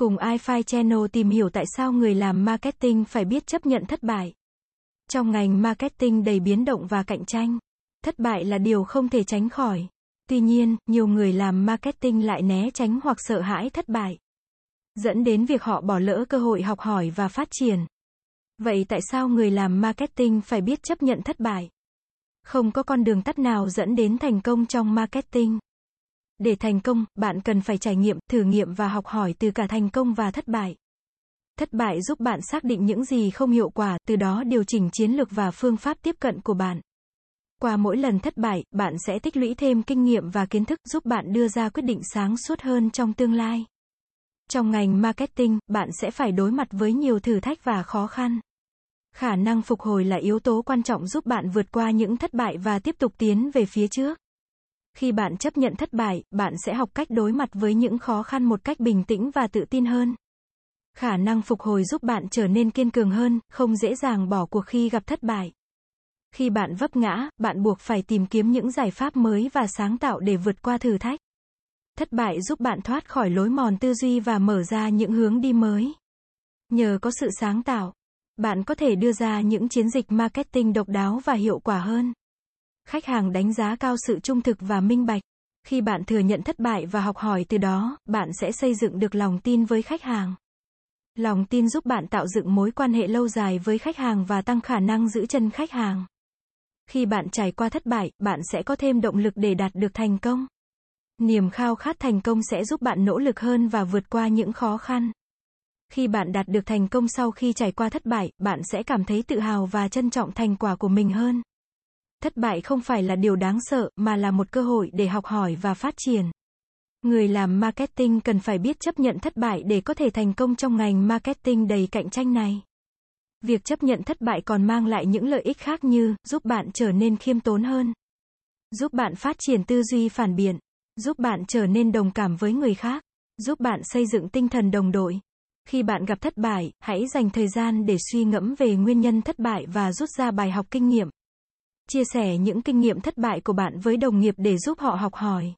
Cùng iFi Channel tìm hiểu tại sao người làm marketing phải biết chấp nhận thất bại. Trong ngành marketing đầy biến động và cạnh tranh, thất bại là điều không thể tránh khỏi. Tuy nhiên, nhiều người làm marketing lại né tránh hoặc sợ hãi thất bại, dẫn đến việc họ bỏ lỡ cơ hội học hỏi và phát triển. Vậy tại sao người làm marketing phải biết chấp nhận thất bại? Không có con đường tắt nào dẫn đến thành công trong marketing. Để thành công, bạn cần phải trải nghiệm, thử nghiệm và học hỏi từ cả thành công và thất bại. Thất bại giúp bạn xác định những gì không hiệu quả, từ đó điều chỉnh chiến lược và phương pháp tiếp cận của bạn. Qua mỗi lần thất bại, bạn sẽ tích lũy thêm kinh nghiệm và kiến thức giúp bạn đưa ra quyết định sáng suốt hơn trong tương lai. Trong ngành marketing, bạn sẽ phải đối mặt với nhiều thử thách và khó khăn. Khả năng phục hồi là yếu tố quan trọng giúp bạn vượt qua những thất bại và tiếp tục tiến về phía trước. Khi bạn chấp nhận thất bại, bạn sẽ học cách đối mặt với những khó khăn một cách bình tĩnh và tự tin hơn. Khả năng phục hồi giúp bạn trở nên kiên cường hơn, không dễ dàng bỏ cuộc khi gặp thất bại. Khi bạn vấp ngã, bạn buộc phải tìm kiếm những giải pháp mới và sáng tạo để vượt qua thử thách. Thất bại giúp bạn thoát khỏi lối mòn tư duy và mở ra những hướng đi mới. Nhờ có sự sáng tạo, bạn có thể đưa ra những chiến dịch marketing độc đáo và hiệu quả hơn. Khách hàng đánh giá cao sự trung thực và minh bạch. Khi bạn thừa nhận thất bại và học hỏi từ đó, bạn sẽ xây dựng được lòng tin với khách hàng. Lòng tin giúp bạn tạo dựng mối quan hệ lâu dài với khách hàng và tăng khả năng giữ chân khách hàng. Khi bạn trải qua thất bại, bạn sẽ có thêm động lực để đạt được thành công. Niềm khao khát thành công sẽ giúp bạn nỗ lực hơn và vượt qua những khó khăn. Khi bạn đạt được thành công sau khi trải qua thất bại, bạn sẽ cảm thấy tự hào và trân trọng thành quả của mình hơn. Thất bại không phải là điều đáng sợ, mà là một cơ hội để học hỏi và phát triển. Người làm marketing cần phải biết chấp nhận thất bại để có thể thành công trong ngành marketing đầy cạnh tranh này. Việc chấp nhận thất bại còn mang lại những lợi ích khác như giúp bạn trở nên khiêm tốn hơn, giúp bạn phát triển tư duy phản biện, giúp bạn trở nên đồng cảm với người khác, giúp bạn xây dựng tinh thần đồng đội. Khi bạn gặp thất bại, hãy dành thời gian để suy ngẫm về nguyên nhân thất bại và rút ra bài học kinh nghiệm. Chia sẻ những kinh nghiệm thất bại của bạn với đồng nghiệp để giúp họ học hỏi.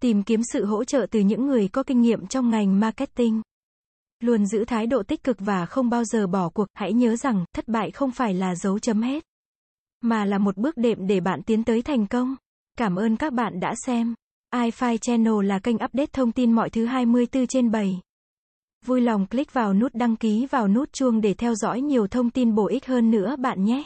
Tìm kiếm sự hỗ trợ từ những người có kinh nghiệm trong ngành marketing. Luôn giữ thái độ tích cực và không bao giờ bỏ cuộc, hãy nhớ rằng, thất bại không phải là dấu chấm hết, mà là một bước đệm để bạn tiến tới thành công. Cảm ơn các bạn đã xem. iFi Channel là kênh update thông tin mọi thứ 24 trên 7. Vui lòng click vào nút đăng ký vào nút chuông để theo dõi nhiều thông tin bổ ích hơn nữa bạn nhé.